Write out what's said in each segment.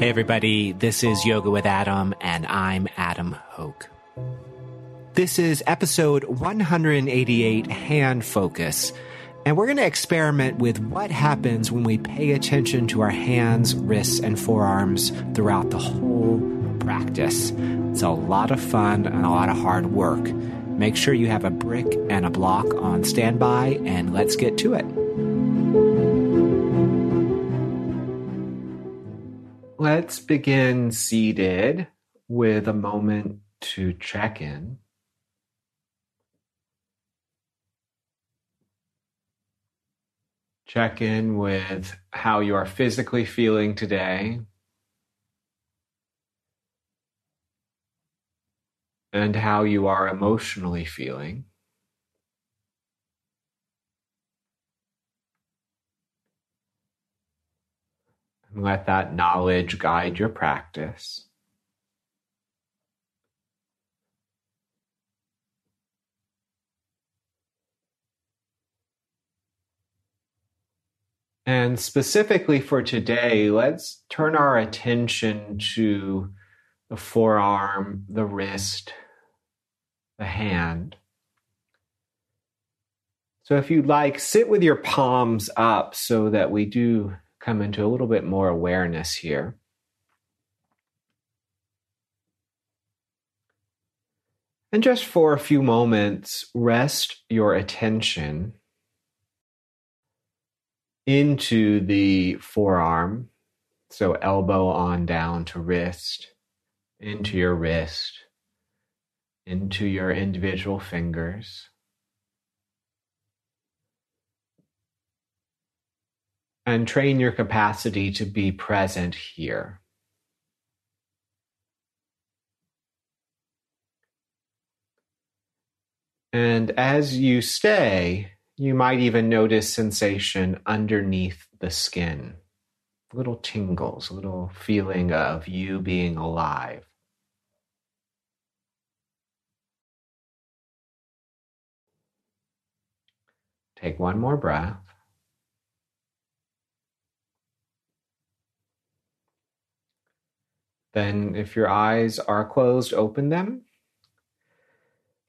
Hey, everybody, this is Yoga with Adam, and I'm Adam Hoke. This is episode 188 Hand Focus, and we're going to experiment with what happens when we pay attention to our hands, wrists, and forearms throughout the whole practice. It's a lot of fun and a lot of hard work. Make sure you have a brick and a block on standby, and let's get to it. Let's begin seated with a moment to check in. Check in with how you are physically feeling today and how you are emotionally feeling. And let that knowledge guide your practice. And specifically for today, let's turn our attention to the forearm, the wrist, the hand. So, if you'd like, sit with your palms up so that we do come into a little bit more awareness here. And just for a few moments, rest your attention into the forearm. So, elbow on down to wrist, into your wrist, into your individual fingers. And train your capacity to be present here. And as you stay, you might even notice sensation underneath the skin little tingles, a little feeling of you being alive. Take one more breath. Then, if your eyes are closed, open them.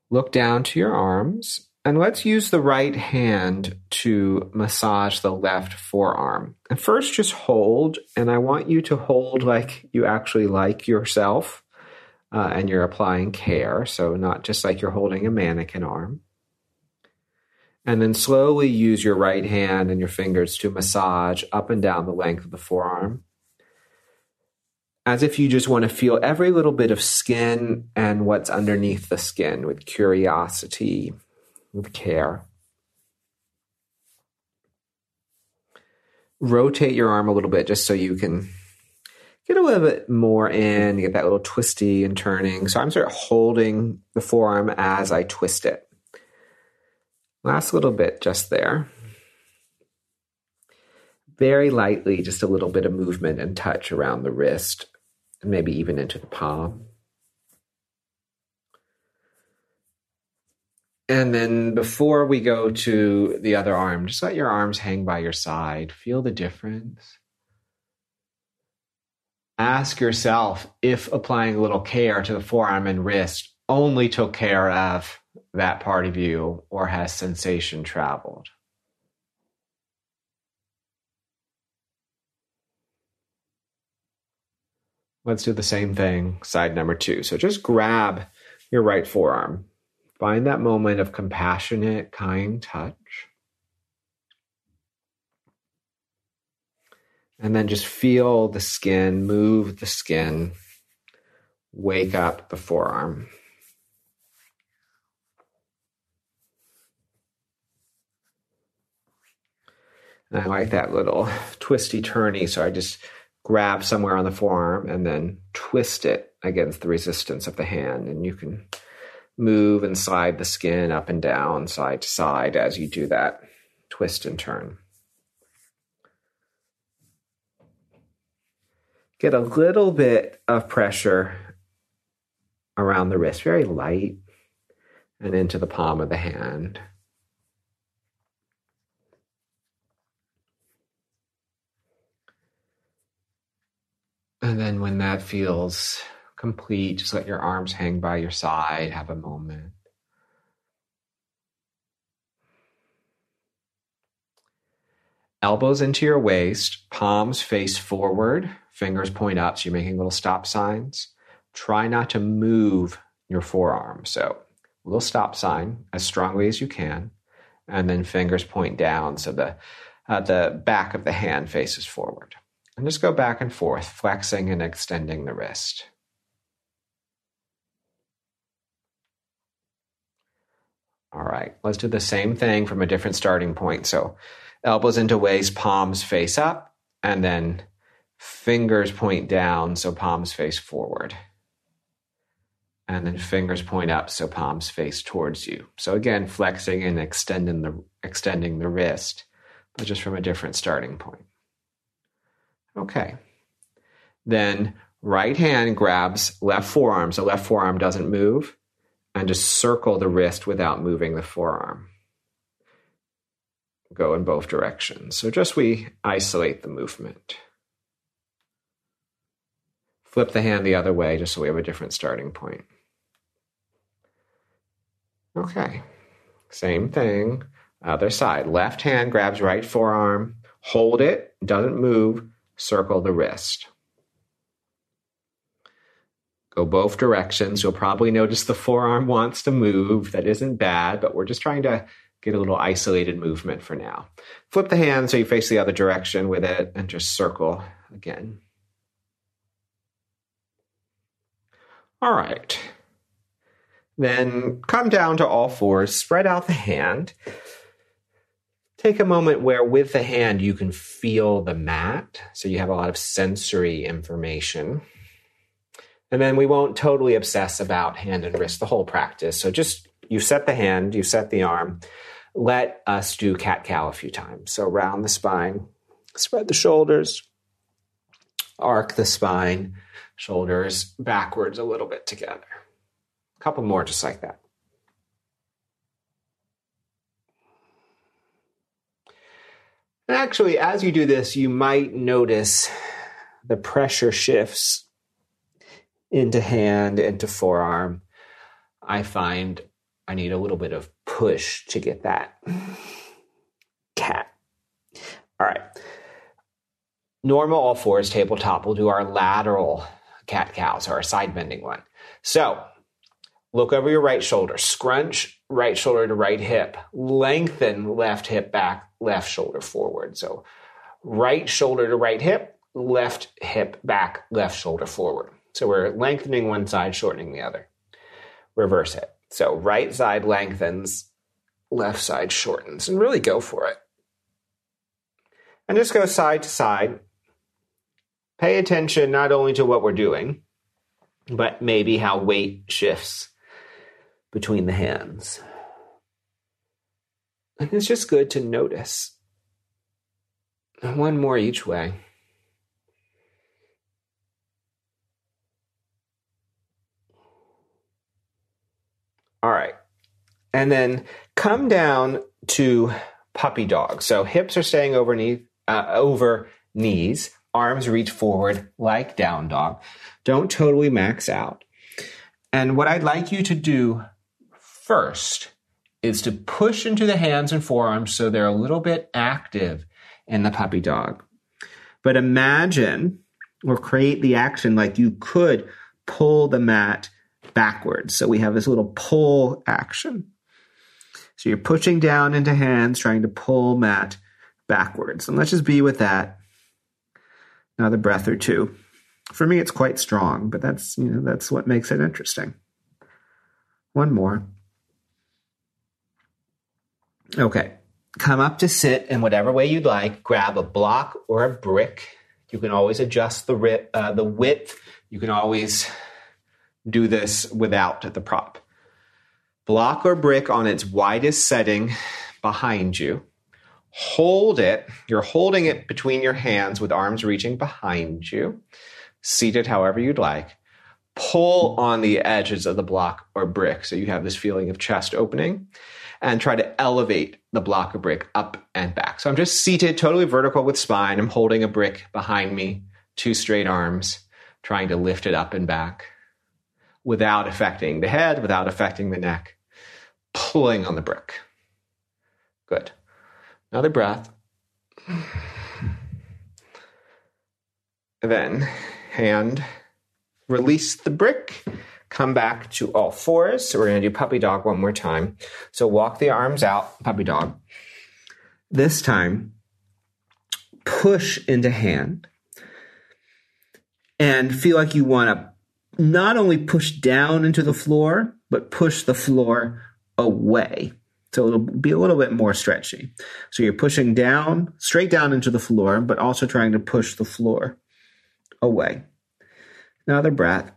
Look down to your arms, and let's use the right hand to massage the left forearm. And first, just hold, and I want you to hold like you actually like yourself uh, and you're applying care. So, not just like you're holding a mannequin arm. And then slowly use your right hand and your fingers to massage up and down the length of the forearm as if you just want to feel every little bit of skin and what's underneath the skin with curiosity, with care. Rotate your arm a little bit just so you can get a little bit more in, get that little twisty and turning. So I'm sort of holding the forearm as I twist it. Last little bit just there. Very lightly, just a little bit of movement and touch around the wrist and maybe even into the palm. And then before we go to the other arm, just let your arms hang by your side. Feel the difference. Ask yourself if applying a little care to the forearm and wrist only took care of that part of you or has sensation traveled. Let's do the same thing, side number two. So just grab your right forearm. Find that moment of compassionate, kind touch. And then just feel the skin, move the skin, wake up the forearm. And I like that little twisty turny, so I just grab somewhere on the forearm and then twist it against the resistance of the hand. And you can move and slide the skin up and down, side to side as you do that twist and turn. Get a little bit of pressure around the wrist, very light, and into the palm of the hand. And then when that feels complete, just let your arms hang by your side, have a moment. Elbows into your waist, palms face forward, fingers point up, so you're making little stop signs. Try not to move your forearm. So, little stop sign as strongly as you can, and then fingers point down so the uh, the back of the hand faces forward. And just go back and forth, flexing and extending the wrist. All right, let's do the same thing from a different starting point. So, elbows into waist, palms face up, and then fingers point down, so palms face forward. And then fingers point up, so palms face towards you. So again, flexing and extending the extending the wrist, but just from a different starting point. Okay. Then right hand grabs left forearm, so left forearm doesn't move, and just circle the wrist without moving the forearm go in both directions. So just we isolate the movement. Flip the hand the other way just so we have a different starting point. Okay, same thing. Other side. Left hand grabs right forearm, hold it, doesn't move, circle the wrist. Go both directions. You'll probably notice the forearm wants to move. That isn't bad, but we're just trying to get a little isolated movement for now. Flip the hand so you face the other direction with it and just circle again. All right. Then come down to all fours, spread out the hand. Take a moment where, with the hand, you can feel the mat. So you have a lot of sensory information. And then we won't totally obsess about hand and wrist the whole practice. So just you set the hand, you set the arm, let us do cat cow a few times. So round the spine, spread the shoulders, arc the spine, shoulders backwards a little bit together. A couple more just like that. And actually, as you do this, you might notice the pressure shifts into hand, into forearm. I find I need a little bit of push to get that cat. All right. Normal all fours tabletop. We'll do our lateral cat cow, so our side bending one. So look over your right shoulder, scrunch right shoulder to right hip, lengthen left hip back, left shoulder forward. So right shoulder to right hip, left hip back, left shoulder forward. So we're lengthening one side, shortening the other. Reverse it. So right side lengthens, left side shortens, and really go for it. And just go side to side. Pay attention not only to what we're doing, but maybe how weight shifts between the hands. And it's just good to notice. One more each way. All right. And then come down to puppy dog. So hips are staying over knee, uh, over knees. Arms reach forward like down dog. Don't totally max out. And what I'd like you to do first is to push into the hands and forearms so they're a little bit active in the puppy dog. But imagine or create the action like you could pull the mat backwards. So we have this little pull action. So you're pushing down into hands, trying to pull mat backwards. And let's just be with that. Another breath or two. For me, it's quite strong, but that's you know that's what makes it interesting. One more. Okay, come up to sit in whatever way you'd like. Grab a block or a brick. You can always adjust the uh, the width. You can always do this without the prop. Block or brick on its widest setting behind you. Hold it. You're holding it between your hands with arms reaching behind you, seated however you'd like. Pull on the edges of the block or brick so you have this feeling of chest opening and try to elevate the block of brick up and back. So I'm just seated totally vertical with spine. I'm holding a brick behind me, two straight arms trying to lift it up and back without affecting the head, without affecting the neck, pulling on the brick. Good. Another breath. Then hand, release the brick, come back to all fours. So we're going to do puppy dog one more time. So walk the arms out, puppy dog. This time, push into hand and feel like you want to not only push down into the floor, but push the floor away. So it'll be a little bit more stretchy. So you're pushing down, straight down into the floor, but also trying to push the floor away. Another breath.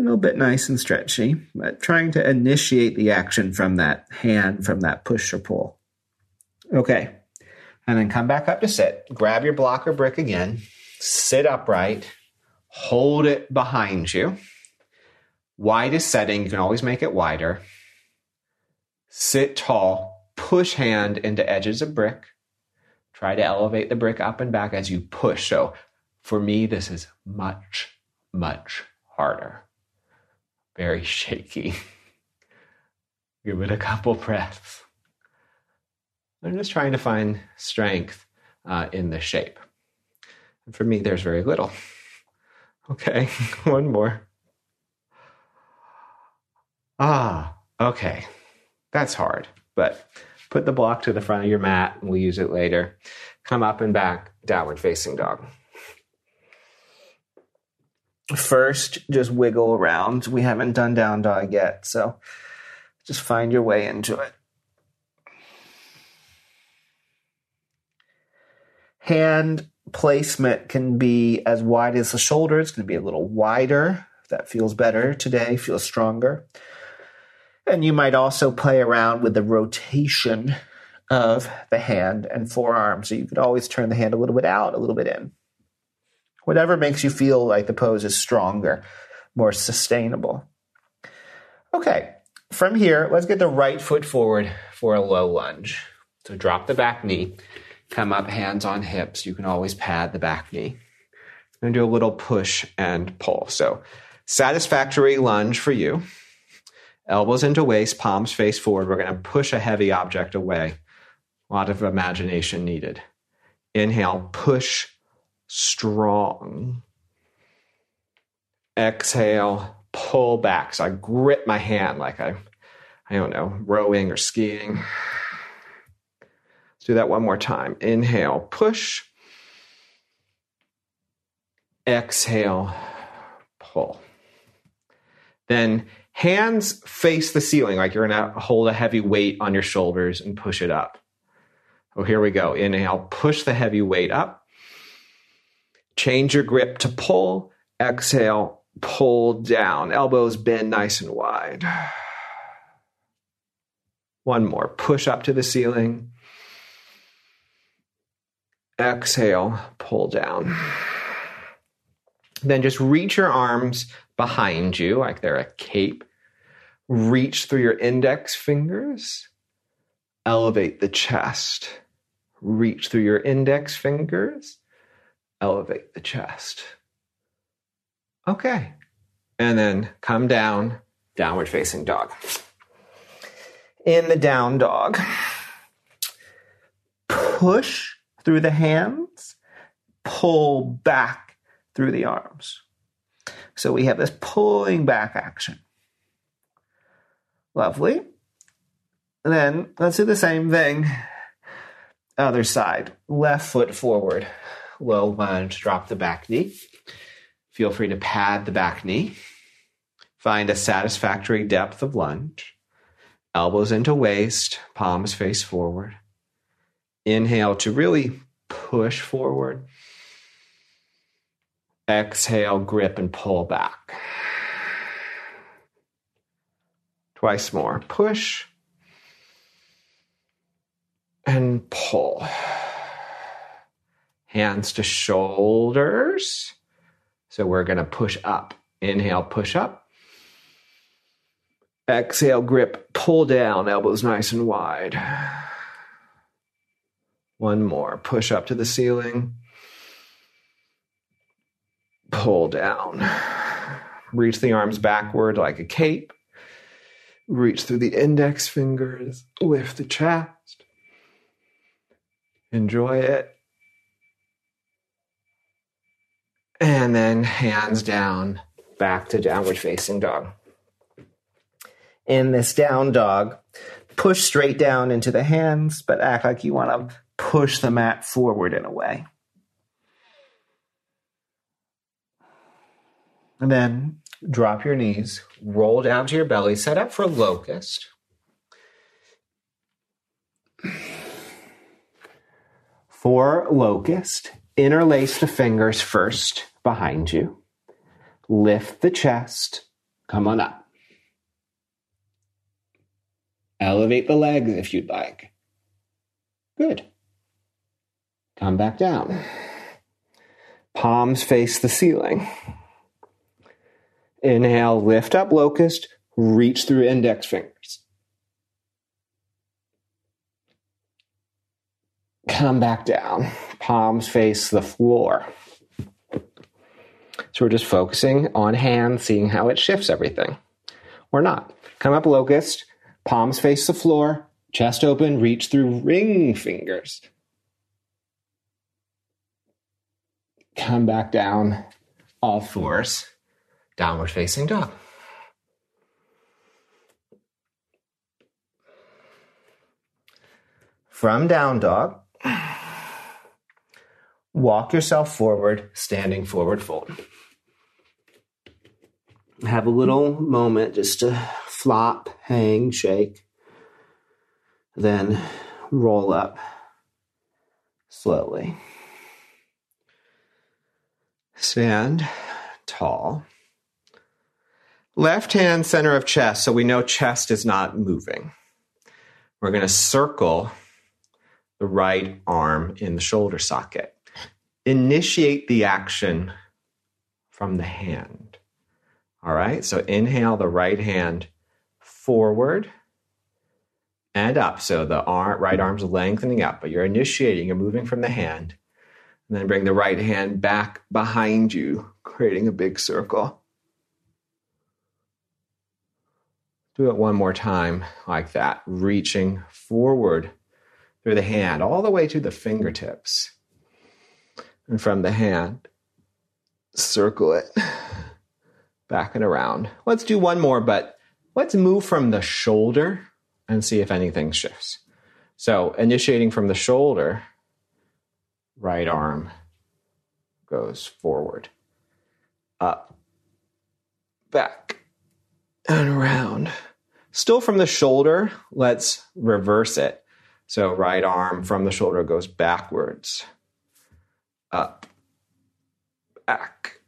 A little bit nice and stretchy, but trying to initiate the action from that hand, from that push or pull. Okay. And then come back up to sit. Grab your blocker brick again. Sit upright. Hold it behind you. Widest setting, you can always make it wider. Sit tall. Push hand into edges of brick. Try to elevate the brick up and back as you push. So for me, this is much, much harder. Very shaky. Give it a couple breaths. I'm just trying to find strength uh, in the shape. And for me, there's very little. Okay, one more. Ah, okay. That's hard, but Put the block to the front of your mat, and we'll use it later. Come up and back, downward facing dog. First, just wiggle around. We haven't done down dog yet, so just find your way into it. Hand placement can be as wide as the shoulder. It's going to be a little wider. That feels better today, feels stronger. And you might also play around with the rotation of the hand and forearm. So you could always turn the hand a little bit out, a little bit in. Whatever makes you feel like the pose is stronger, more sustainable. Okay, from here, let's get the right foot forward for a low lunge. So drop the back knee, come up hands on hips. You can always pad the back knee. And do a little push and pull. So satisfactory lunge for you elbows into waist, palms face forward. We're going to push a heavy object away. A lot of imagination needed. Inhale, push strong. Exhale, pull back. So I grip my hand like I, I don't know, rowing or skiing. Let's do that one more time. Inhale, push. Exhale, pull. Then Hands face the ceiling, like you're going to hold a heavy weight on your shoulders and push it up. Oh, here we go. Inhale, push the heavy weight up. Change your grip to pull. Exhale, pull down. Elbows bend nice and wide. One more. Push up to the ceiling. Exhale, pull down. Then just reach your arms behind you like they're a cape reach through your index fingers, elevate the chest. Reach through your index fingers, elevate the chest. Okay. And then come down, downward facing dog. In the down dog, push through the hands, pull back through the arms. So we have this pulling back action. Lovely. And then let's do the same thing. Other side. Left foot forward. Low lunge. Drop the back knee. Feel free to pad the back knee. Find a satisfactory depth of lunge. Elbows into waist. Palms face forward. Inhale to really push forward. Exhale, grip and pull back. Twice more. Push and pull. Hands to shoulders. So we're going to push up. Inhale, push up. Exhale, grip, pull down, elbows nice and wide. One more. Push up to the ceiling. pull down. Reach the arms backward like a cape. Reach through the index fingers, lift the chest. Enjoy it. And then hands down, back to downward facing dog. In this down dog, push straight down into the hands, but act like you want to push the mat forward in a way. And then drop your knees, roll down to your belly, set up for locust. For locust, interlace the fingers first behind you. Lift the chest. Come on up. Elevate the legs if you'd like. Good. Come back down. Palms face the ceiling. Inhale, lift up locust, reach through index fingers. Come back down. Palms face the floor. So we're just focusing on hand, seeing how it shifts everything. Or not. Come up locust, palms face the floor, chest open, reach through ring fingers. Come back down, all fours, downward facing dog. From down dog, walk yourself forward, standing forward fold have a little moment just to flop, hang, shake, then roll up slowly. Stand tall. Left hand center of chest, so we know chest is not moving. We're going to circle the right arm in the shoulder socket. Initiate the action from the hand. All right, so inhale the right hand forward and up. So the arm, right arm's lengthening up, but you're initiating, you're moving from the hand. And then bring the right hand back behind you, creating a big circle. Do it one more time like that, reaching forward through the hand, all the way to the fingertips. And from the hand, circle it back and around. Let's do one more, but let's move from the shoulder and see if anything shifts. So, initiating from the shoulder, right arm goes forward, up, back, and around. Still from the shoulder, let's reverse it. So, right arm from the shoulder goes backwards, up, back,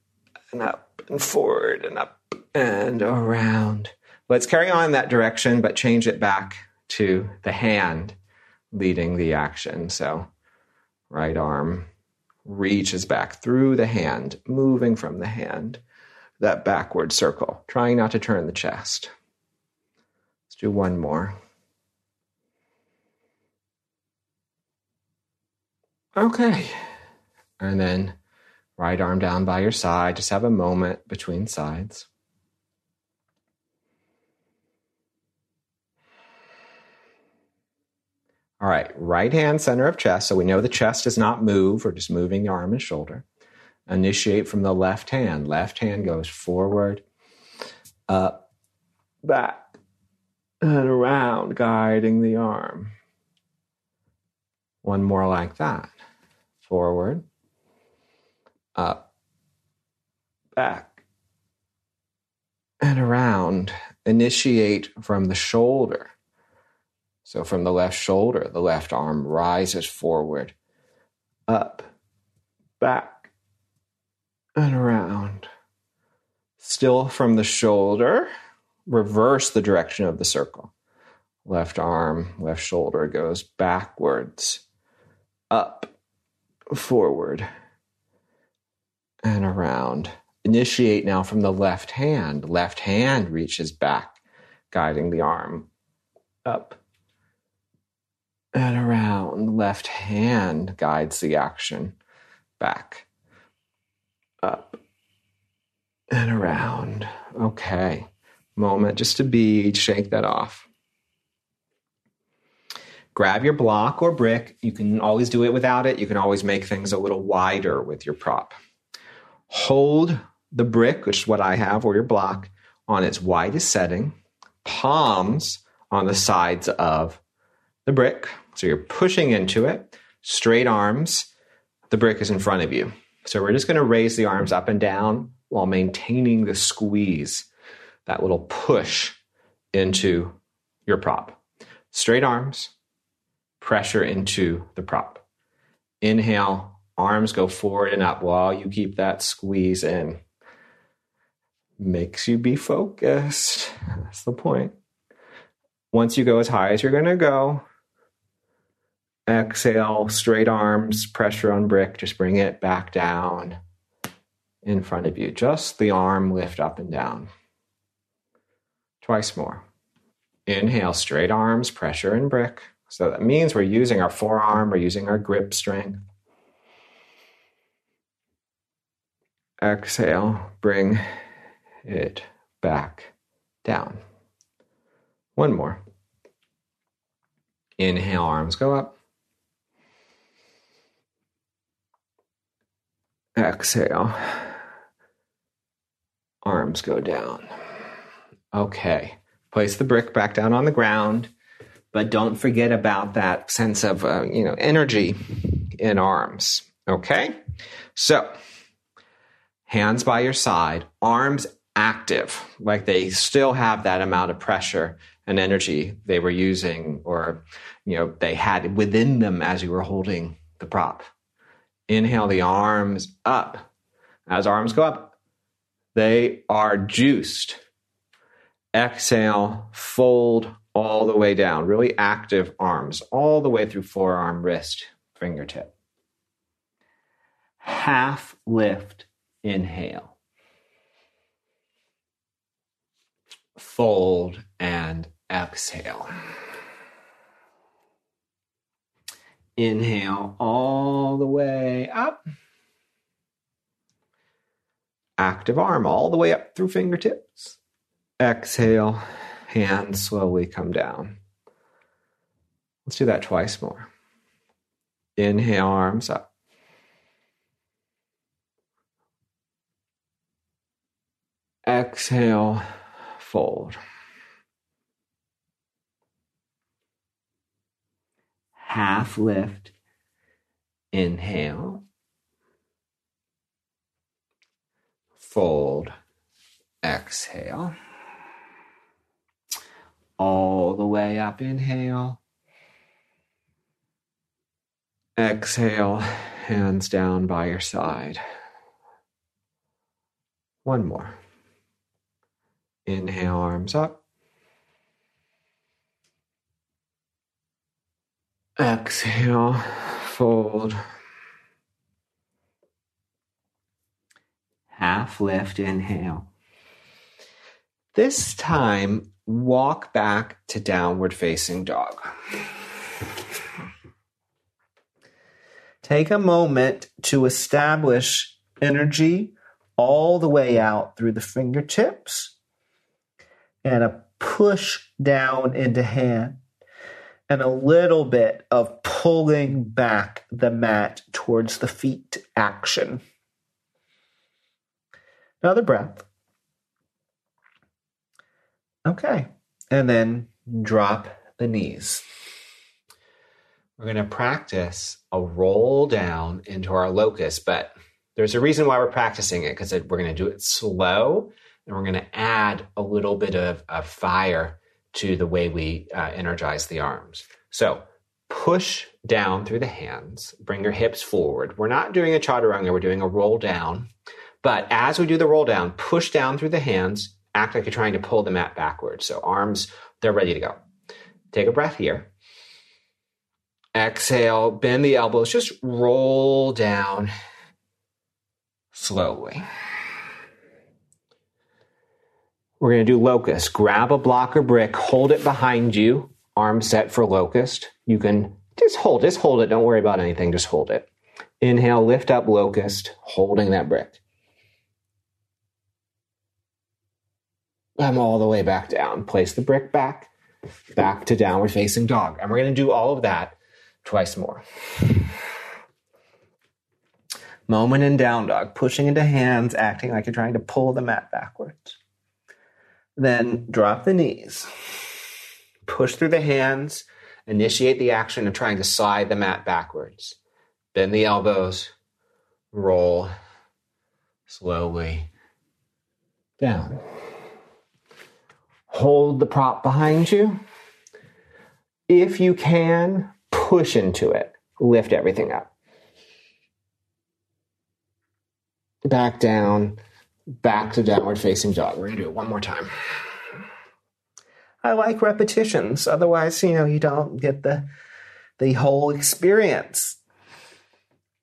and up and forward and up and around. Let's carry on that direction, but change it back to the hand leading the action. So, right arm reaches back through the hand, moving from the hand, that backward circle, trying not to turn the chest. Let's do one more. Okay. And then Right arm down by your side. Just have a moment between sides. All right, right hand center of chest. So we know the chest does not move, we're just moving the arm and shoulder. Initiate from the left hand. Left hand goes forward, up, back, and around, guiding the arm. One more like that. Forward, up, back, and around. Initiate from the shoulder. So from the left shoulder, the left arm rises forward, up, back, and around. Still from the shoulder, reverse the direction of the circle. Left arm, left shoulder goes backwards, up, forward, and around. Initiate now from the left hand. Left hand reaches back, guiding the arm up and around. Left hand guides the action back, up, and around. Okay. Moment just to be, shake that off. Grab your block or brick. You can always do it without it. You can always make things a little wider with your prop. Hold the brick, which is what I have, or your block, on its widest setting, palms on the sides of the brick. So you're pushing into it, straight arms. The brick is in front of you. So we're just going to raise the arms up and down while maintaining the squeeze, that little push into your prop. Straight arms, pressure into the prop. Inhale, arms go forward and up while you keep that squeeze in. Makes you be focused. That's the point. Once you go as high as you're going to go, exhale, straight arms, pressure on brick, just bring it back down in front of you. Just the arm lift up and down. Twice more. Inhale, straight arms, pressure and brick. So that means we're using our forearm, we're using our grip strength. Exhale, bring it back down. One more. Inhale, arms go up. Exhale, arms go down. Okay, place the brick back down on the ground but don't forget about that sense of uh, you know energy in arms okay so hands by your side arms active. Like they still have that amount of pressure and energy they were using or you know they had within them as you were holding the prop. Inhale the arms up. As arms go up they are juiced. Exhale fold all the way down, really active arms, all the way through forearm, wrist, fingertip. Half lift, inhale. Fold and exhale. Inhale all the way up. Active arm all the way up through fingertips. Exhale hands slowly come down. Let's do that twice more. Inhale, arms up. Exhale, fold. Half lift. Inhale. Fold. Exhale all the way up. Inhale. Exhale, hands down by your side. One more. Inhale, arms up. Exhale, fold. Half lift, inhale. This time, walk back to downward facing dog. Take a moment to establish energy all the way out through the fingertips and a push down into hand and a little bit of pulling back the mat towards the feet action. Another breath. Okay. And then drop the knees. We're going to practice a roll down into our locust, but there's a reason why we're practicing it because we're going to do it slow and we're going to add a little bit of, of fire to the way we uh, energize the arms. So push down through the hands, bring your hips forward. We're not doing a chaturanga, we're doing a roll down. But as we do the roll down, push down through the hands, act like you're trying to pull the mat backwards. So arms, they're ready to go. Take a breath here. Exhale, bend the elbows, just roll down slowly. We're going to do locust. Grab a block or brick, hold it behind you, arm set for locust. You can just hold, just hold it. Don't worry about anything, just hold it. Inhale, lift up locust, holding that brick. Come all the way back down. Place the brick back, back to downward facing dog. And we're going to do all of that twice more. Moment in down dog, pushing into hands, acting like you're trying to pull the mat backwards. Then drop the knees. Push through the hands. Initiate the action of trying to slide the mat backwards. Bend the elbows. Roll slowly down. Hold the prop behind you. If you can, push into it. Lift everything up. Back down, back to downward facing dog. We're going to do it one more time. I like repetitions. Otherwise, you know, you don't get the the whole experience.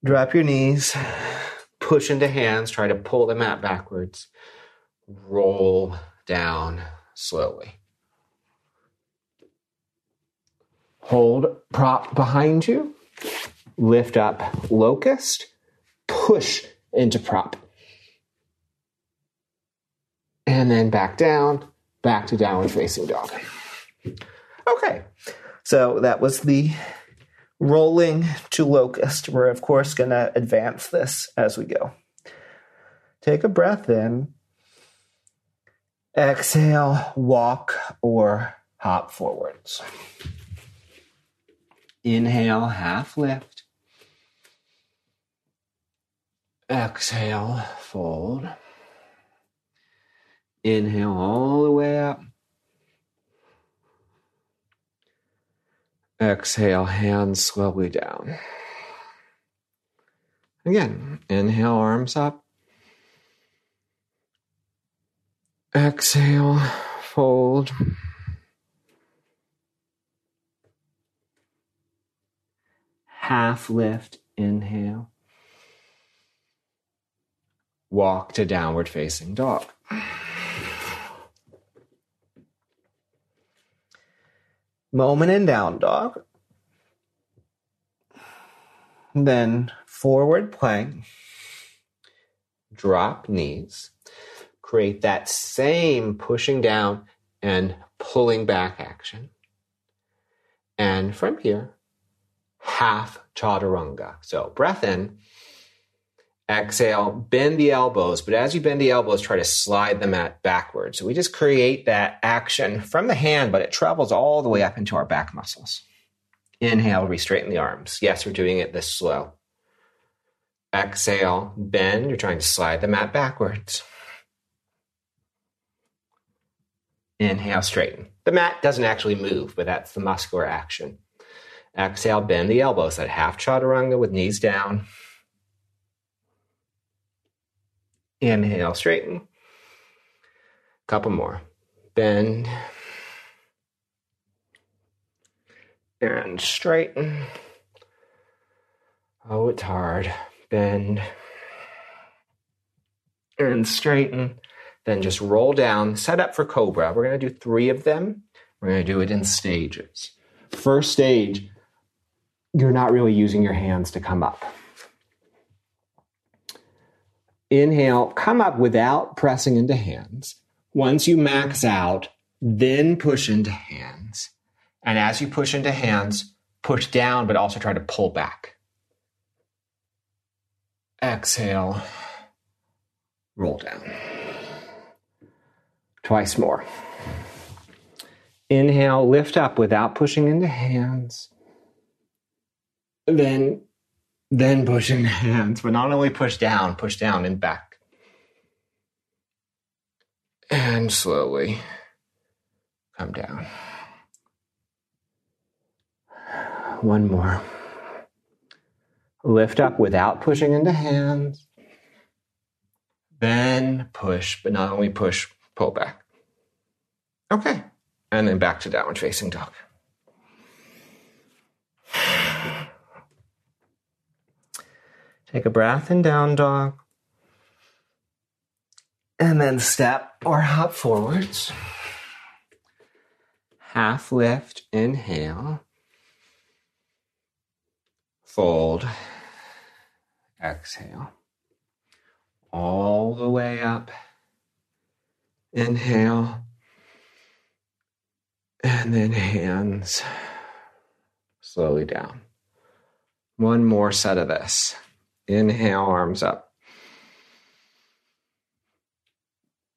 Drop your knees, push into hands, try to pull the mat backwards. Roll down slowly. Hold prop behind you. Lift up locust. Push into prop. And then back down, back to downward facing dog. Okay, so that was the rolling to locust. We're, of course, going to advance this as we go. Take a breath in. Exhale, walk or hop forwards. Inhale, half lift. Exhale, fold. Inhale all the way up. Exhale, hands slowly down. Again, inhale, arms up. Exhale, fold. Half lift, inhale. Walk to downward facing dog. Moment in down dog. Then forward plank. Drop knees. Create that same pushing down and pulling back action. And from here, half chaturanga. So breath in, exhale, bend the elbows, but as you bend the elbows, try to slide the mat backwards. So we just create that action from the hand, but it travels all the way up into our back muscles. Inhale, re-straighten the arms. Yes, we're doing it this slow. Exhale, bend. You're trying to slide the mat backwards. Inhale, straighten. The mat doesn't actually move, but that's the muscular action. Exhale, bend the elbows, that half chaturanga with knees down. Inhale, straighten. Couple more. Bend. And straighten. Oh, it's hard. Bend. And straighten. Then just roll down, set up for Cobra. We're going to do three of them. We're going to do it in stages. First stage, you're not really using your hands to come up. Inhale, come up without pressing into hands. Once you max out, then push into hands. And as you push into hands, push down, but also try to pull back. Exhale, roll down. Twice more. Inhale, lift up without pushing into hands. Then, then push into hands, but not only push down, push down and back. And slowly come down. One more. Lift up without pushing into hands. Then push, but not only push, pull back. Okay. And then back to downward facing dog. Take a breath in down dog. And then step or hop forwards. Half lift, inhale. Fold, exhale. All the way up. Inhale And then hands slowly down. One more set of this. Inhale, arms up.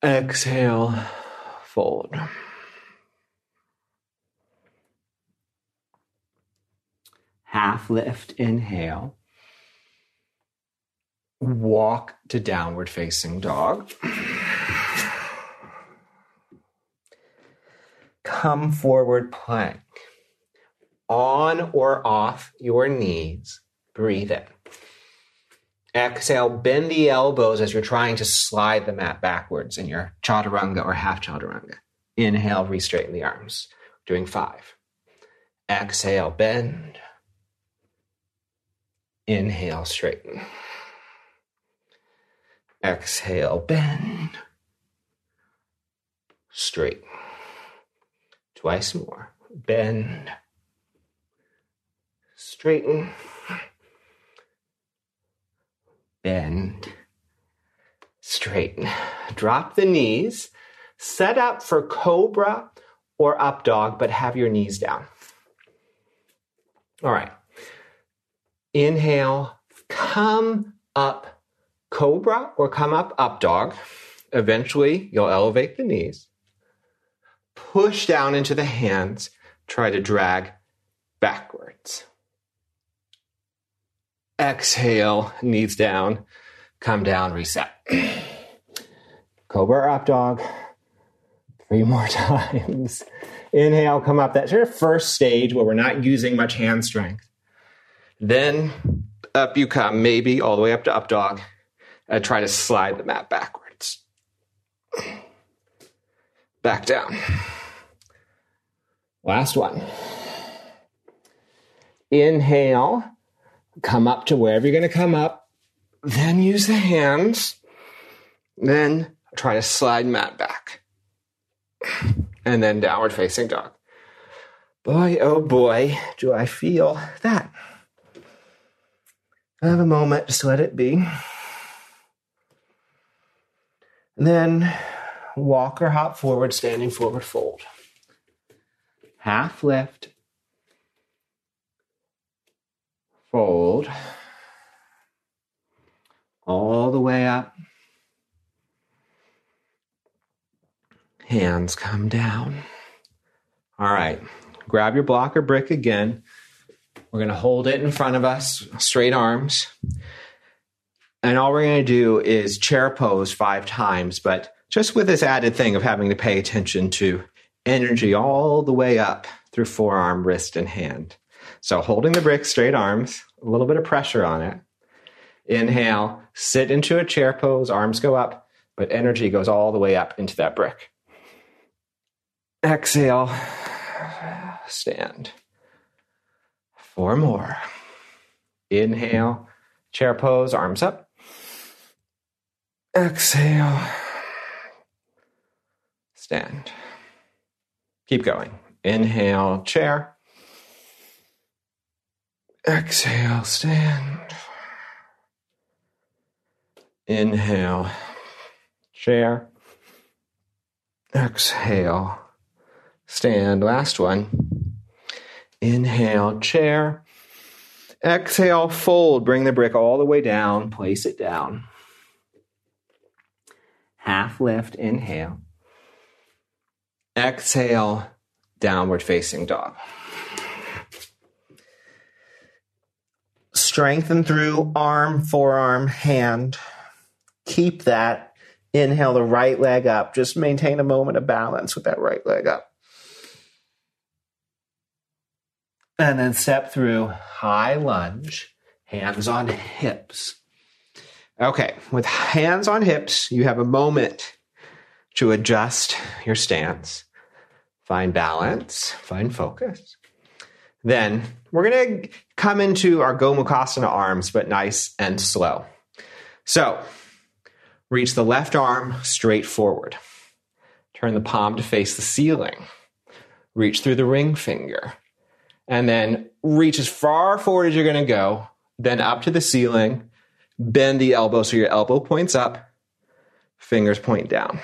Exhale, fold. Half lift, inhale. Walk to downward facing dog. Come forward plank. On or off your knees, breathe in. Exhale, bend the elbows as you're trying to slide the mat backwards in your chaturanga or half chaturanga. Inhale, re-straighten the arms. Doing five. Exhale, bend. Inhale, straighten. Exhale, bend. Straighten. Twice more. Bend. Straighten bend, straighten. Drop the knees. Set up for cobra or up dog, but have your knees down. All right. Inhale, come up cobra or come up up dog. Eventually, you'll elevate the knees. Push down into the hands. Try to drag backwards. Exhale, knees down, come down, reset. Cobra up dog. Three more times. Inhale, come up. That's your first stage where we're not using much hand strength. Then up you come, maybe all the way up to up dog. And try to slide the mat backwards. Back down. Last one. Inhale, come up to wherever you're going to come up, then use the hands, then try to slide mat back, and then downward facing dog. Boy, oh boy, do I feel that. Have a moment, just let it be. And then walk or hop forward, standing forward fold. Half lift, fold all the way up. Hands come down. All right, grab your block or brick again. We're going to hold it in front of us, straight arms. And all we're going to do is chair pose five times, but just with this added thing of having to pay attention to energy all the way up through forearm, wrist, and hand. So holding the brick, straight arms, a little bit of pressure on it. Inhale, sit into a chair pose, arms go up, but energy goes all the way up into that brick. Exhale, stand. Four more. Inhale, chair pose, arms up. Exhale, stand. Keep going. Inhale, chair. Exhale, stand. Inhale, chair. Exhale, stand. Last one. Inhale, chair. Exhale, fold. Bring the brick all the way down. Place it down. Half lift, inhale. Exhale, downward facing dog. Strengthen through arm, forearm, hand. Keep that. Inhale the right leg up. Just maintain a moment of balance with that right leg up. And then step through high lunge, hands on hips. Okay, with hands on hips, you have a moment to adjust your stance, find balance, find focus. Then we're going to come into our Gomukhasana arms, but nice and slow. So reach the left arm straight forward. Turn the palm to face the ceiling. Reach through the ring finger. And then reach as far forward as you're going to go, then up to the ceiling. Bend the elbow so your elbow points up, fingers point down.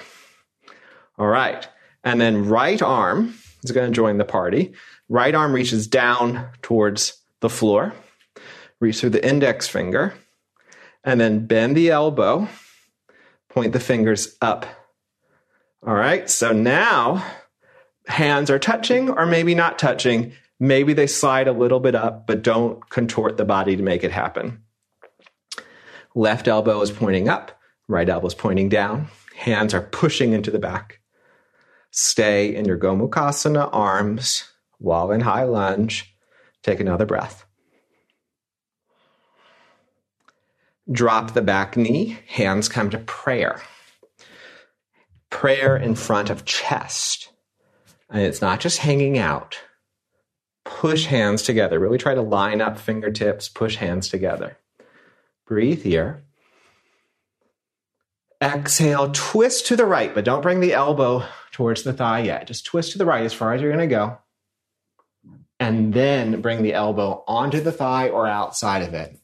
All right. And then right arm is going to join the party. Right arm reaches down towards the floor. Reach through the index finger and then bend the elbow. Point the fingers up. All right, so now hands are touching or maybe not touching. Maybe they slide a little bit up, but don't contort the body to make it happen. Left elbow is pointing up, right elbow is pointing down. Hands are pushing into the back. Stay in your Gomukhasana arms while in high lunge. Take another breath. Drop the back knee, hands come to prayer. Prayer in front of chest. And it's not just hanging out. Push hands together. Really try to line up fingertips, push hands together. Breathe here. Exhale, twist to the right, but don't bring the elbow towards the thigh yet. Just twist to the right as far as you're going to go. And then bring the elbow onto the thigh or outside of it.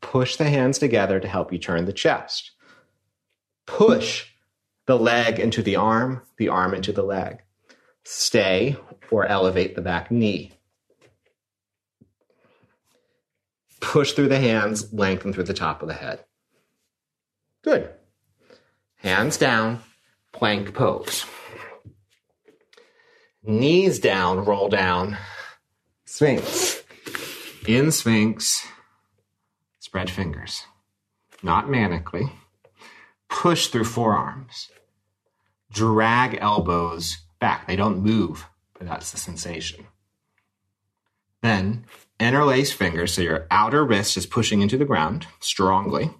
Push the hands together to help you turn the chest. Push the leg into the arm, the arm into the leg. Stay or elevate the back knee. Push through the hands, lengthen through the top of the head. Good. Hands down, plank pose. Knees down, roll down, Sphinx. In Sphinx, spread fingers. Not manically. Push through forearms. Drag elbows back. They don't move, but that's the sensation. Then interlace fingers so your outer wrist is pushing into the ground strongly.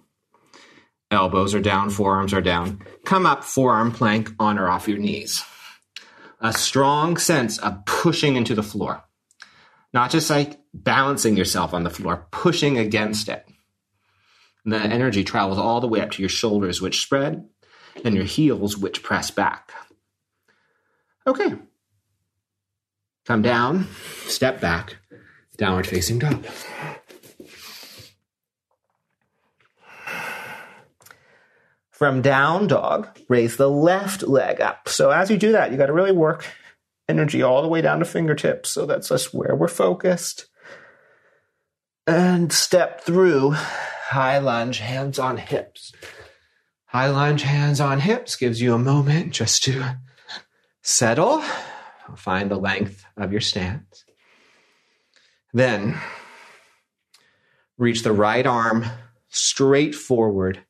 Elbows are down, forearms are down. Come up, forearm plank on or off your knees. A strong sense of pushing into the floor. Not just like balancing yourself on the floor, pushing against it. And the energy travels all the way up to your shoulders, which spread, and your heels, which press back. Okay. Come down, step back, downward facing dog. From down dog, raise the left leg up. So as you do that, you got to really work energy all the way down to fingertips. So that's just where we're focused. And step through high lunge, hands on hips. High lunge, hands on hips gives you a moment just to settle, find the length of your stance. Then reach the right arm straight forward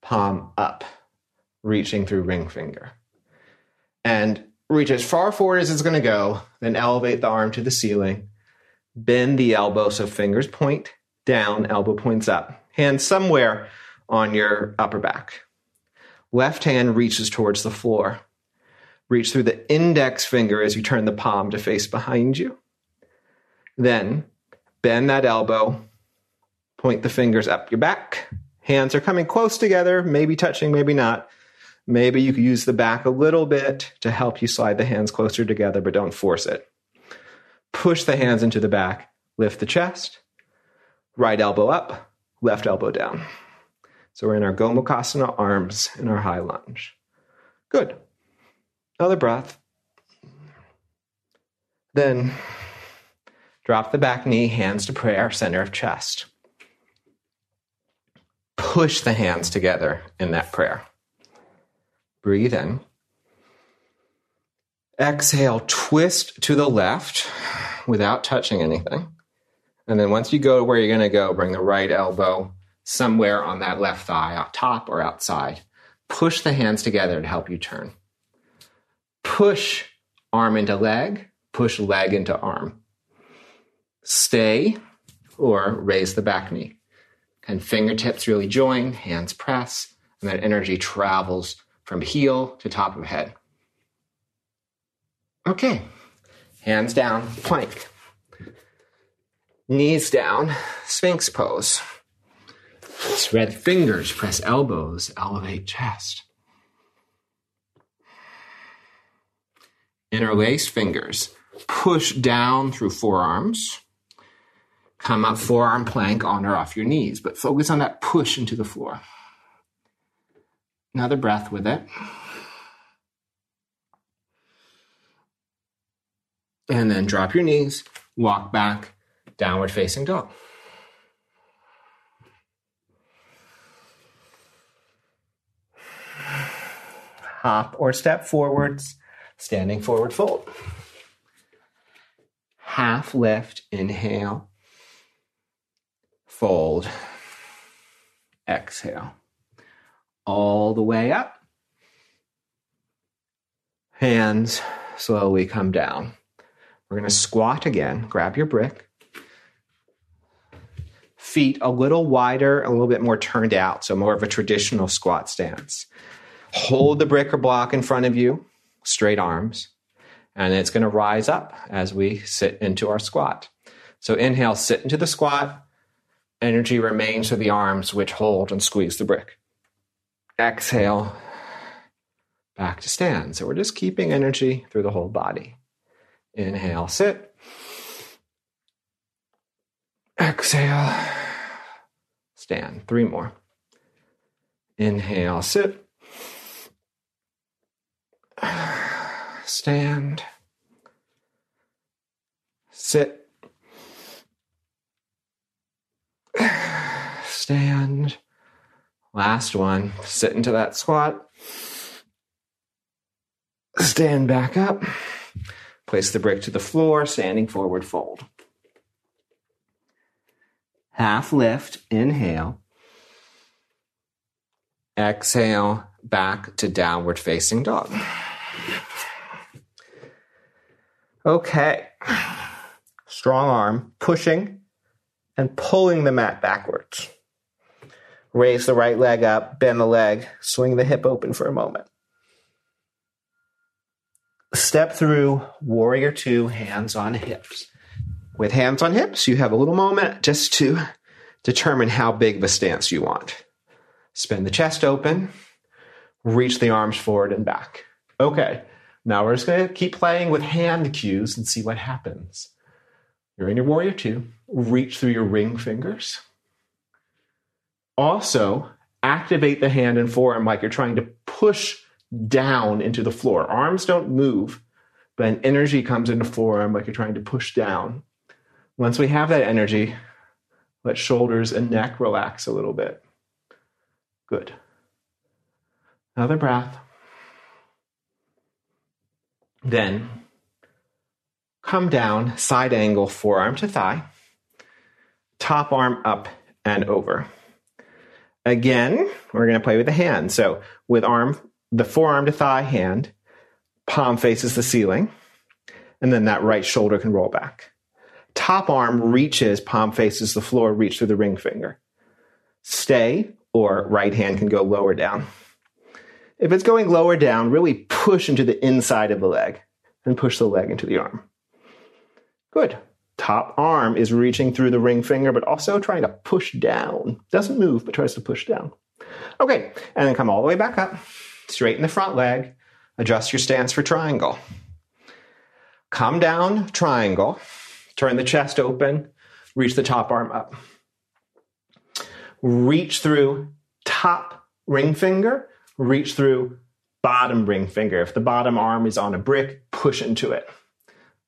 palm up, reaching through ring finger. And reach as far forward as it's going to go, then elevate the arm to the ceiling. Bend the elbow so fingers point down, elbow points up. Hand somewhere on your upper back. Left hand reaches towards the floor. Reach through the index finger as you turn the palm to face behind you. Then bend that elbow, point the fingers up your back, Hands are coming close together, maybe touching, maybe not. Maybe you could use the back a little bit to help you slide the hands closer together, but don't force it. Push the hands into the back, lift the chest, right elbow up, left elbow down. So we're in our Gomukhasana arms in our high lunge. Good. Another breath. Then drop the back knee, hands to prayer, center of chest push the hands together in that prayer. Breathe in. Exhale, twist to the left without touching anything. And then once you go to where you're going to go, bring the right elbow somewhere on that left thigh, up top or outside. Push the hands together to help you turn. Push arm into leg, push leg into arm. Stay or raise the back knee. And fingertips really join, hands press, and that energy travels from heel to top of head. Okay, hands down, plank. Knees down, sphinx pose. Spread fingers, press elbows, elevate chest. Interlace fingers, push down through forearms come up forearm plank on or off your knees, but focus on that push into the floor. Another breath with it. And then drop your knees, walk back, downward facing dog. Hop or step forwards, standing forward fold. Half lift, inhale, fold, exhale. All the way up. Hands slowly come down. We're going to squat again. Grab your brick. Feet a little wider, a little bit more turned out, so more of a traditional squat stance. Hold the brick or block in front of you, straight arms, and it's going to rise up as we sit into our squat. So inhale, sit into the squat. Energy remains for the arms, which hold and squeeze the brick. Exhale, back to stand. So we're just keeping energy through the whole body. Inhale, sit. Exhale, stand. Three more. Inhale, sit. Stand. Sit. Last one. Sit into that squat. Stand back up. Place the brick to the floor, standing forward fold. Half lift, inhale. Exhale, back to downward facing dog. Okay. Strong arm, pushing and pulling the mat backwards. Raise the right leg up, bend the leg, swing the hip open for a moment. Step through warrior two, hands on hips. With hands on hips, you have a little moment just to determine how big of a stance you want. Spin the chest open, reach the arms forward and back. Okay, now we're just going to keep playing with hand cues and see what happens. You're in your warrior two, reach through your ring fingers. Also, activate the hand and forearm like you're trying to push down into the floor. Arms don't move, but an energy comes into forearm like you're trying to push down. Once we have that energy, let shoulders and neck relax a little bit. Good. Another breath. Then come down, side angle, forearm to thigh, top arm up and over. Again, we're going to play with the hand. So with arm, the forearm to thigh hand, palm faces the ceiling, and then that right shoulder can roll back. Top arm reaches, palm faces the floor, reach through the ring finger. Stay, or right hand can go lower down. If it's going lower down, really push into the inside of the leg and push the leg into the arm. Good top arm is reaching through the ring finger, but also trying to push down. Doesn't move, but tries to push down. Okay, and then come all the way back up. Straighten the front leg. Adjust your stance for triangle. Come down, triangle. Turn the chest open. Reach the top arm up. Reach through top ring finger. Reach through bottom ring finger. If the bottom arm is on a brick, push into it.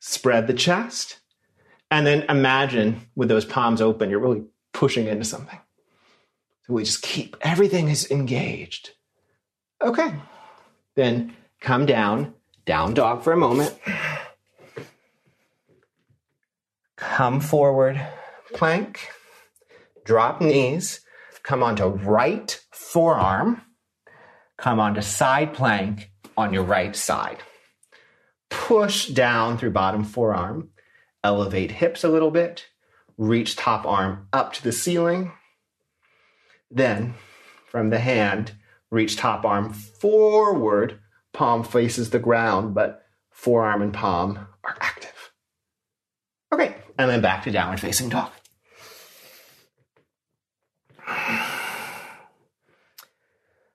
Spread the chest and then imagine with those palms open, you're really pushing into something. So we just keep everything is engaged. Okay. Then come down, down dog for a moment. Come forward, plank. Drop knees. Come onto right forearm. Come onto side plank on your right side. Push down through bottom forearm elevate hips a little bit, reach top arm up to the ceiling. Then, from the hand, reach top arm forward, palm faces the ground, but forearm and palm are active. Okay, and then back to downward facing dog.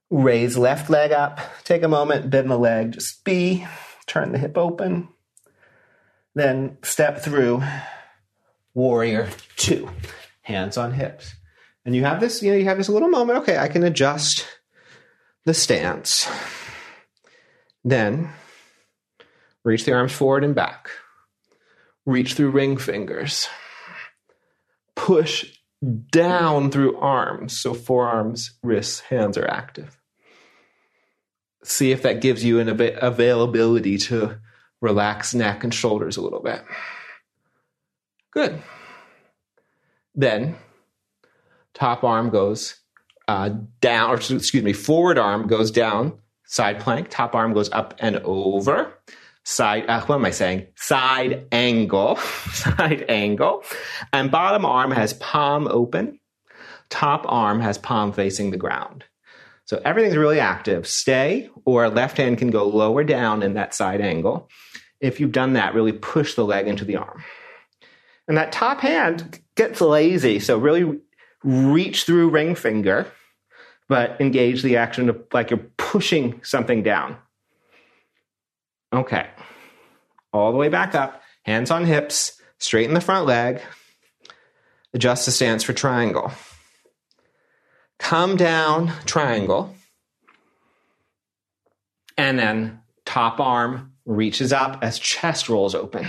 Raise left leg up. Take a moment, bend the leg, just be. Turn the hip open. Then step through warrior two, hands on hips. And you have this, you know, you have this little moment, okay, I can adjust the stance. Then reach the arms forward and back. reach through ring fingers. Push down through arms. So forearms, wrists, hands are active. See if that gives you an av- availability to relax neck and shoulders a little bit. Good. Then top arm goes uh, down, or excuse me, forward arm goes down, side plank, top arm goes up and over. Side, uh, what am I saying? Side angle, side angle. And bottom arm has palm open. Top arm has palm facing the ground. So everything's really active. Stay, or left hand can go lower down in that side angle. If you've done that, really push the leg into the arm. And that top hand gets lazy. So really reach through ring finger, but engage the action of like you're pushing something down. Okay. All the way back up, hands on hips, straighten the front leg, adjust the stance for triangle. Come down, triangle, and then top arm reaches up as chest rolls open.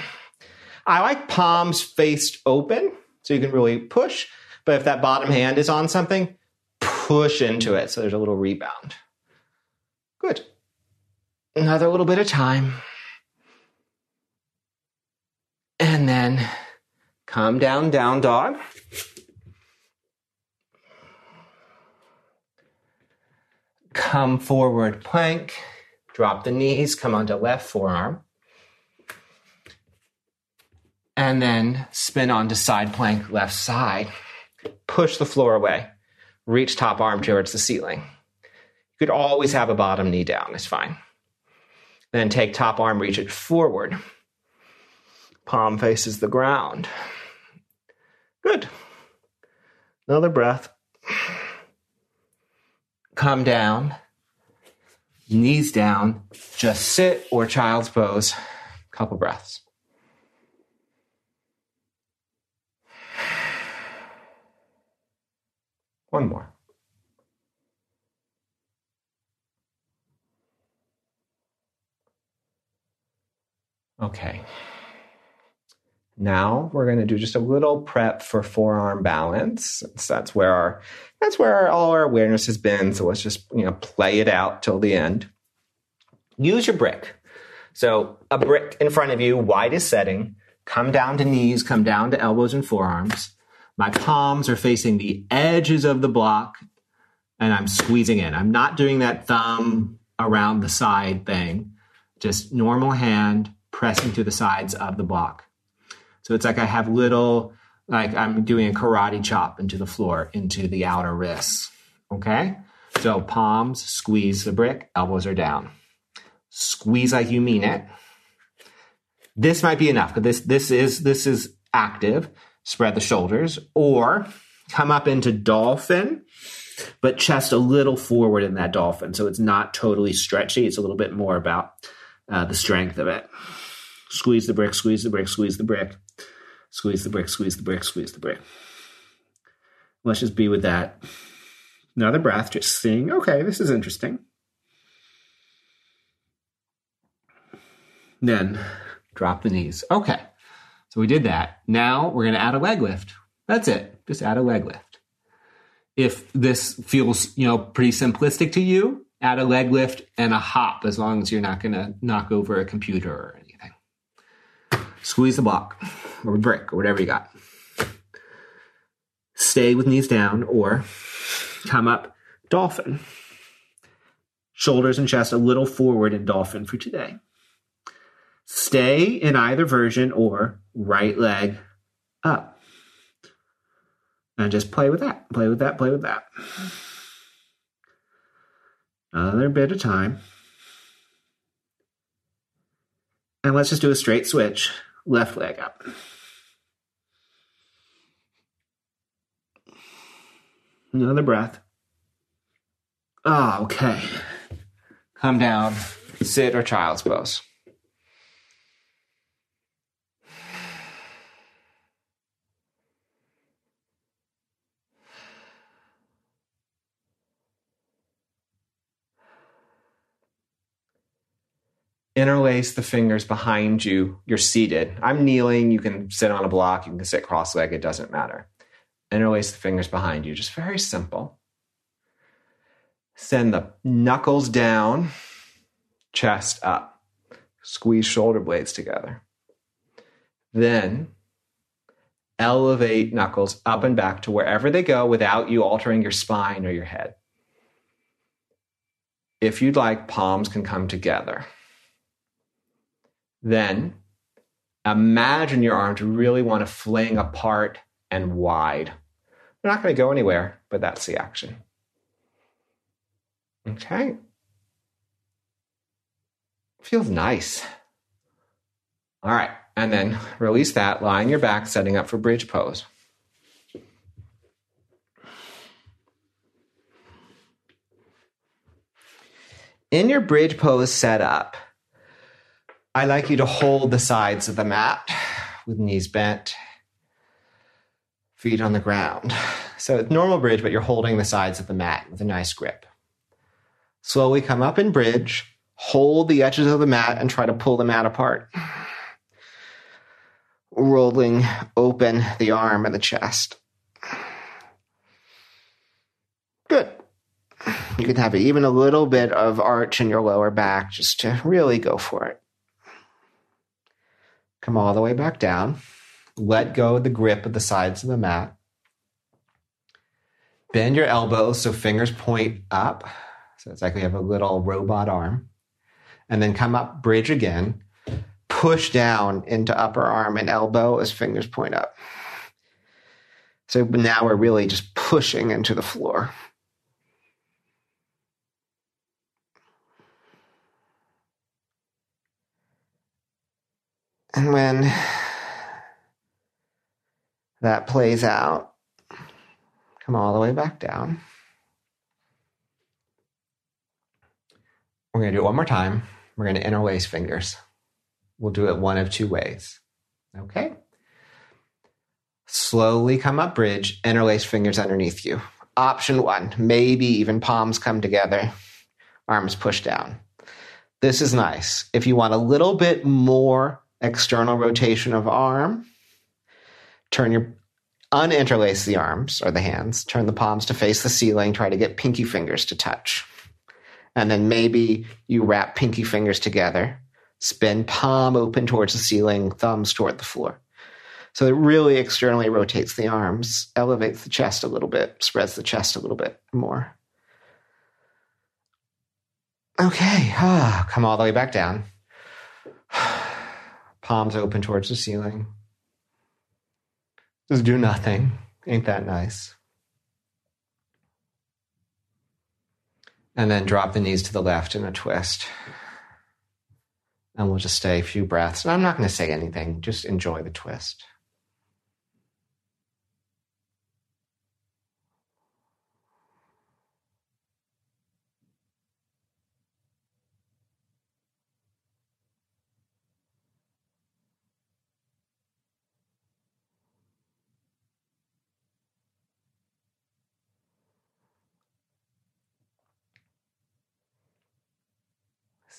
I like palms faced open so you can really push, but if that bottom hand is on something, push into it so there's a little rebound. Good. Another little bit of time. And then come down, down dog. Come forward plank. Drop the knees, come onto left forearm. And then spin onto side plank, left side. Push the floor away. Reach top arm towards the ceiling. You could always have a bottom knee down, it's fine. Then take top arm, reach it forward. Palm faces the ground. Good. Another breath. Come down. Knees down. Just sit or child's pose. Couple breaths. One more. Okay. Now we're going to do just a little prep for forearm balance. So that's where our that's where our, all our awareness has been. So let's just you know play it out till the end. Use your brick. So a brick in front of you, widest setting. Come down to knees, come down to elbows and forearms. My palms are facing the edges of the block, and I'm squeezing in. I'm not doing that thumb around the side thing. Just normal hand pressing to the sides of the block. So it's like I have little, like I'm doing a karate chop into the floor, into the outer wrists. Okay? So palms, squeeze the brick, elbows are down. Squeeze like you mean it. This might be enough because this this is this is active. Spread the shoulders or come up into dolphin, but chest a little forward in that dolphin. So it's not totally stretchy. It's a little bit more about uh, the strength of it. Squeeze the brick, squeeze the brick, squeeze the brick. Squeeze the brick, squeeze the brick, squeeze the brick. Let's just be with that. Another breath, just seeing, okay, this is interesting. Then drop the knees. Okay. So we did that. Now we're going to add a leg lift. That's it. Just add a leg lift. If this feels, you know, pretty simplistic to you, add a leg lift and a hop as long as you're not going to knock over a computer or anything. Squeeze the block or brick or whatever you got. Stay with knees down or come up dolphin. Shoulders and chest a little forward in dolphin for today. Stay in either version or right leg up. And just play with that, play with that, play with that. Another bit of time. And let's just do a straight switch, left leg up. Another breath. Ah, oh, okay. Come down, sit or child's pose. Interlace the fingers behind you. You're seated. I'm kneeling. You can sit on a block. You can sit cross legged. It doesn't matter. Interlace the fingers behind you. Just very simple. Send the knuckles down, chest up. Squeeze shoulder blades together. Then elevate knuckles up and back to wherever they go without you altering your spine or your head. If you'd like, palms can come together. Then imagine your arms really want to fling apart and wide. They're not going to go anywhere, but that's the action. Okay. Feels nice. All right. And then release that, lying your back, setting up for bridge pose. In your bridge pose setup, I like you to hold the sides of the mat with knees bent, feet on the ground. So it's normal bridge, but you're holding the sides of the mat with a nice grip. Slowly come up in bridge, hold the edges of the mat, and try to pull the mat apart. Rolling open the arm and the chest. Good. You can have even a little bit of arch in your lower back just to really go for it. Come all the way back down. Let go of the grip of the sides of the mat. Bend your elbows so fingers point up. So it's like we have a little robot arm. And then come up, bridge again. Push down into upper arm and elbow as fingers point up. So now we're really just pushing into the floor. And when that plays out, come all the way back down. We're going to do it one more time. We're going to interlace fingers. We'll do it one of two ways. Okay? Slowly come up bridge, interlace fingers underneath you. Option one, maybe even palms come together, arms push down. This is nice. If you want a little bit more external rotation of arm. Turn your uninterlace the arms or the hands. Turn the palms to face the ceiling. Try to get pinky fingers to touch. And then maybe you wrap pinky fingers together. Spin palm open towards the ceiling, thumbs toward the floor. So it really externally rotates the arms, elevates the chest a little bit, spreads the chest a little bit more. Okay, ah, come all the way back down palms open towards the ceiling. Just do nothing. Ain't that nice? And then drop the knees to the left in a twist. And we'll just stay a few breaths. And I'm not going to say anything, just enjoy the twist.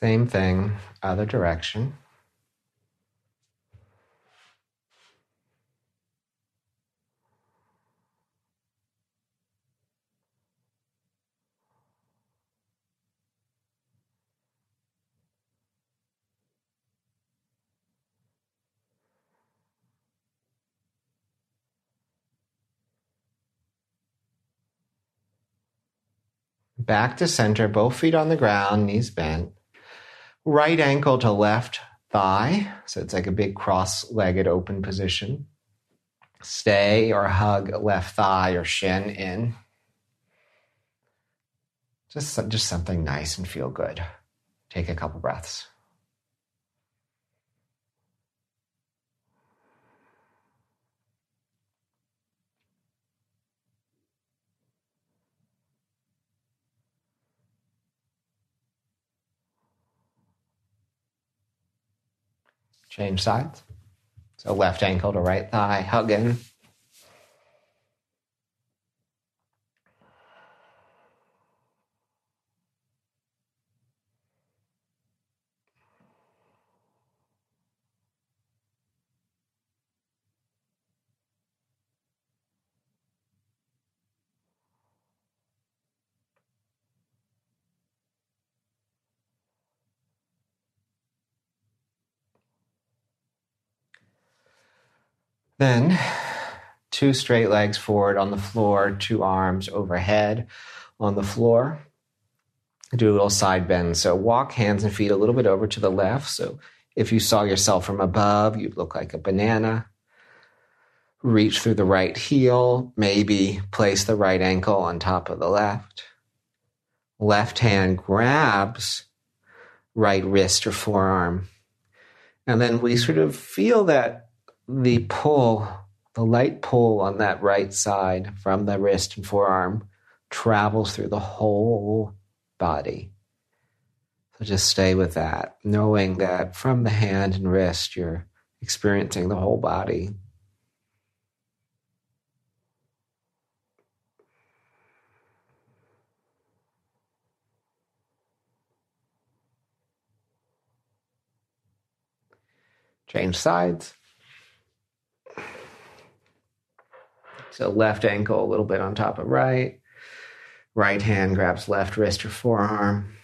Same thing, other direction. Back to center, both feet on the ground, knees bent right ankle to left thigh. So it's like a big cross legged open position. Stay or hug left thigh or shin in. Just, just something nice and feel good. Take a couple breaths. Change sides. So left ankle to right thigh, hugging. Then two straight legs forward on the floor, two arms overhead on the floor. Do a little side bend. So walk hands and feet a little bit over to the left. So if you saw yourself from above, you'd look like a banana. Reach through the right heel, maybe place the right ankle on top of the left. Left hand grabs right wrist or forearm. And then we sort of feel that the pull, the light pull on that right side from the wrist and forearm travels through the whole body. So just stay with that, knowing that from the hand and wrist, you're experiencing the whole body. Change sides. So left ankle a little bit on top of right. Right hand grabs left wrist or forearm.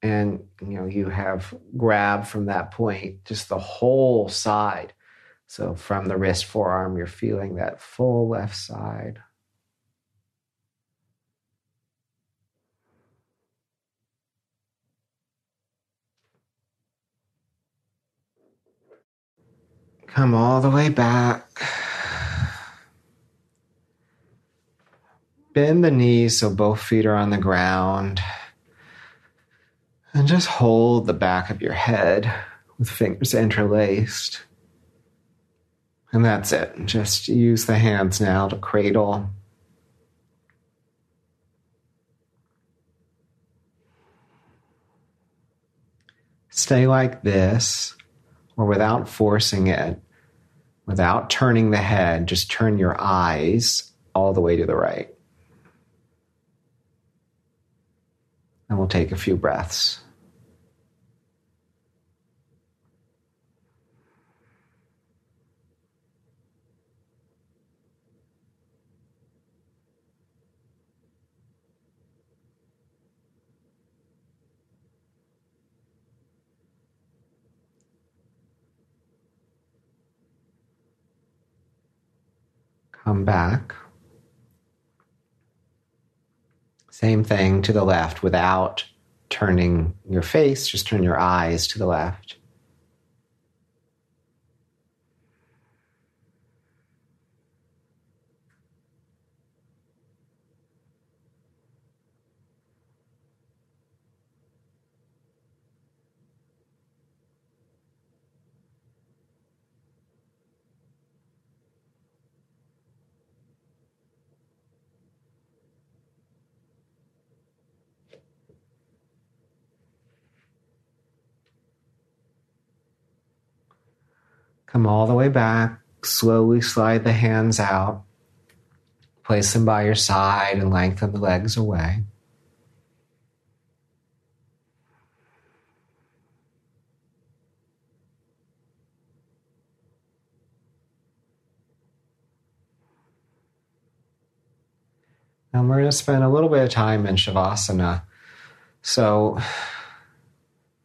And you know, you have grab from that point just the whole side. So from the wrist forearm, you're feeling that full left side. Come all the way back. Bend the knees so both feet are on the ground. And just hold the back of your head with fingers interlaced. And that's it. Just use the hands now to cradle. Stay like this or without forcing it, without turning the head, just turn your eyes all the way to the right. And we'll take a few breaths. come back. Same thing to the left without turning your face, just turn your eyes to the left. Come all the way back. Slowly slide the hands out. Place them by your side and lengthen the legs away. And we're going to spend a little bit of time in Shavasana. So,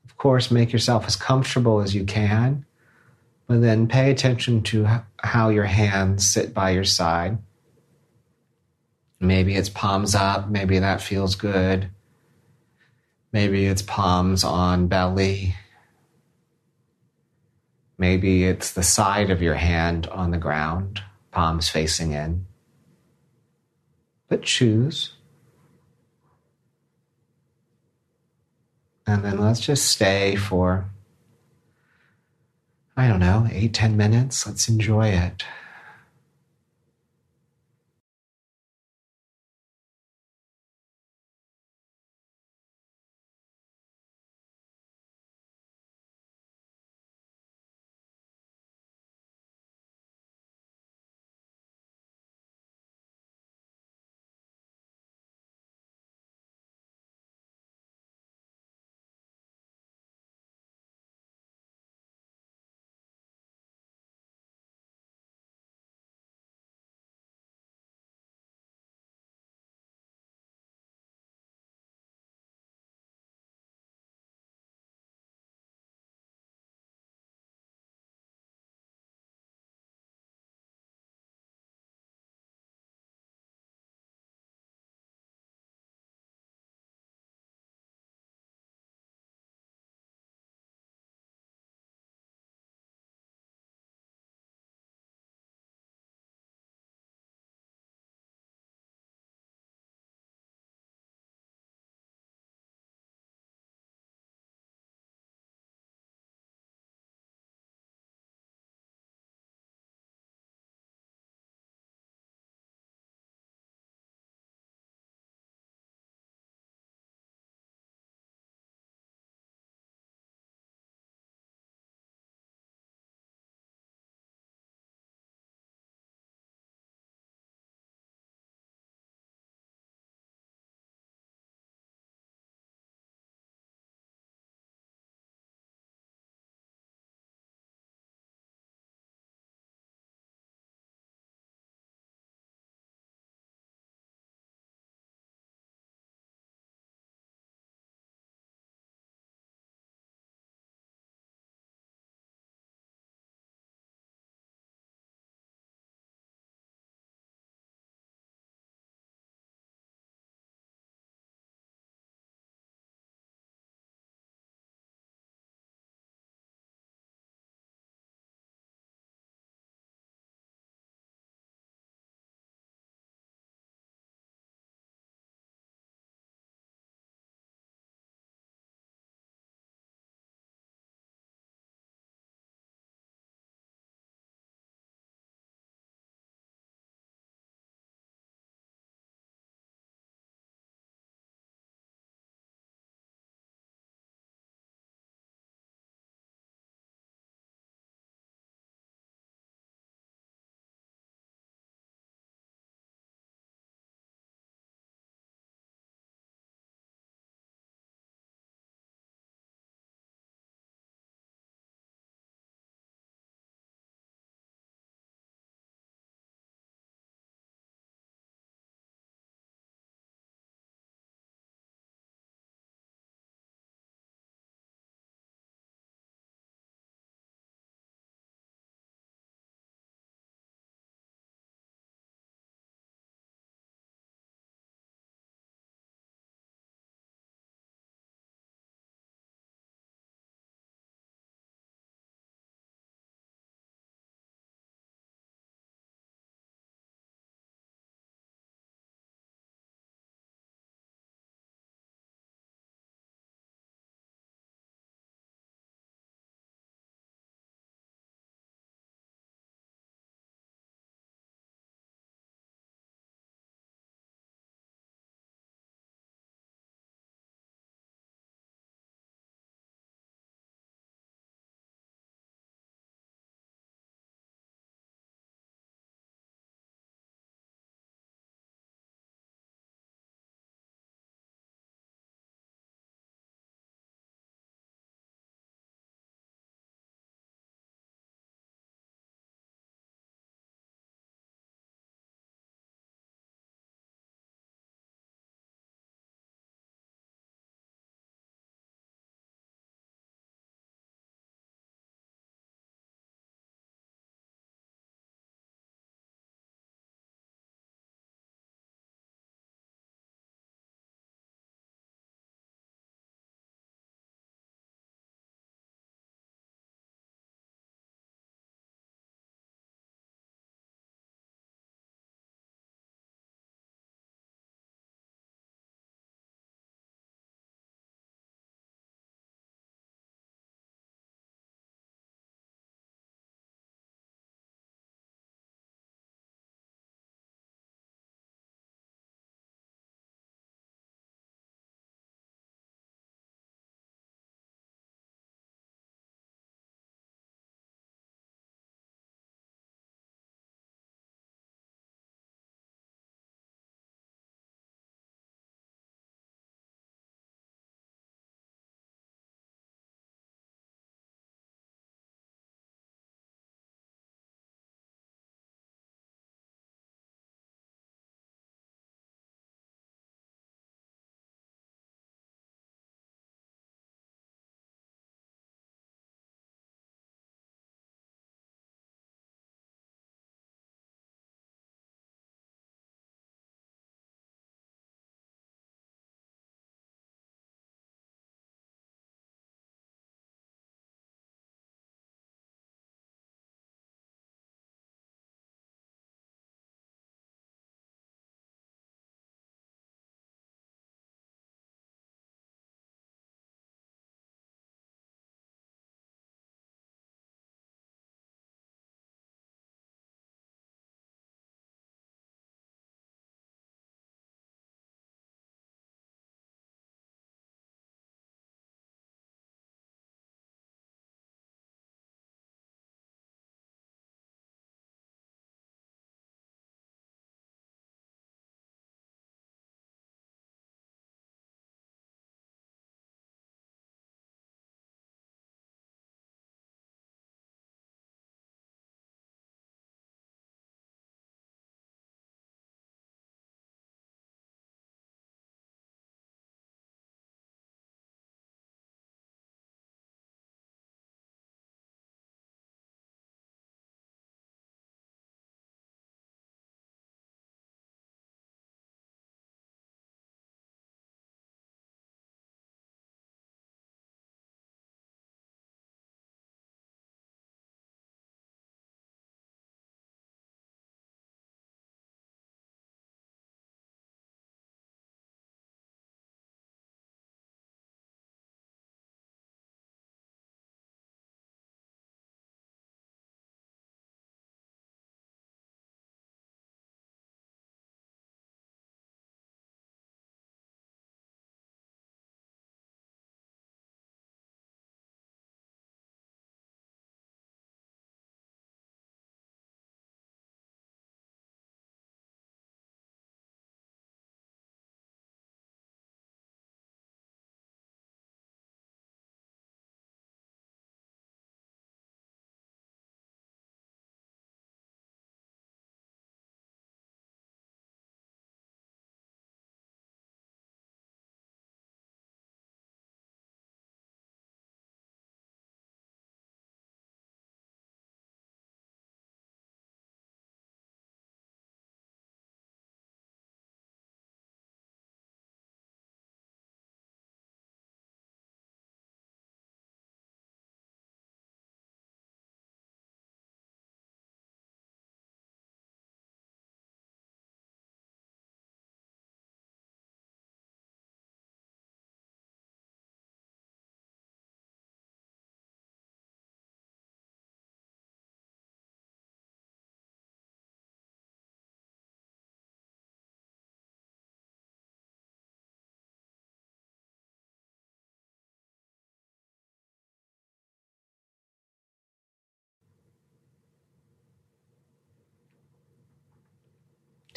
of course, make yourself as comfortable as you can. But then pay attention to how your hands sit by your side. Maybe it's palms up, maybe that feels good. Maybe it's palms on belly. Maybe it's the side of your hand on the ground, palms facing in. But choose. And then let's just stay for I don't know, eight, ten minutes. Let's enjoy it.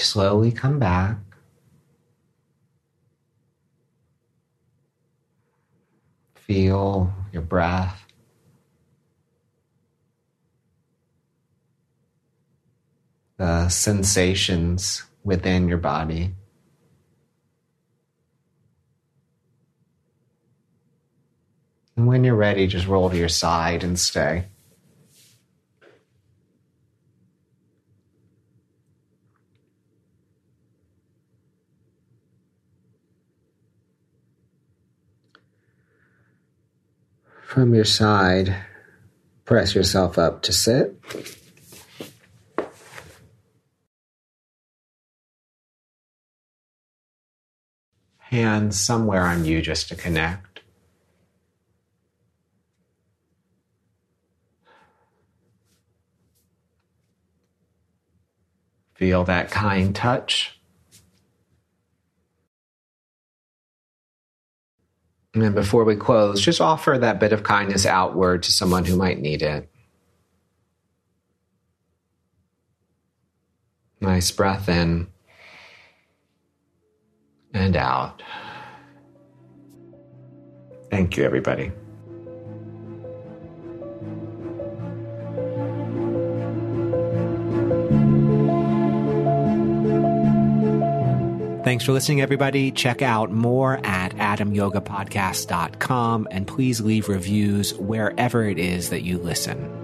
Slowly come back. Feel your breath. The sensations within your body. And when you're ready, just roll to your side and stay. From your side, press yourself up to sit. Hands somewhere on you just to connect. Feel that kind touch. And then before we close, just offer that bit of kindness outward to someone who might need it. Nice breath in and out. Thank you, everybody. Thanks for listening, everybody. Check out more at adamyogapodcast.com and please leave reviews wherever it is that you listen.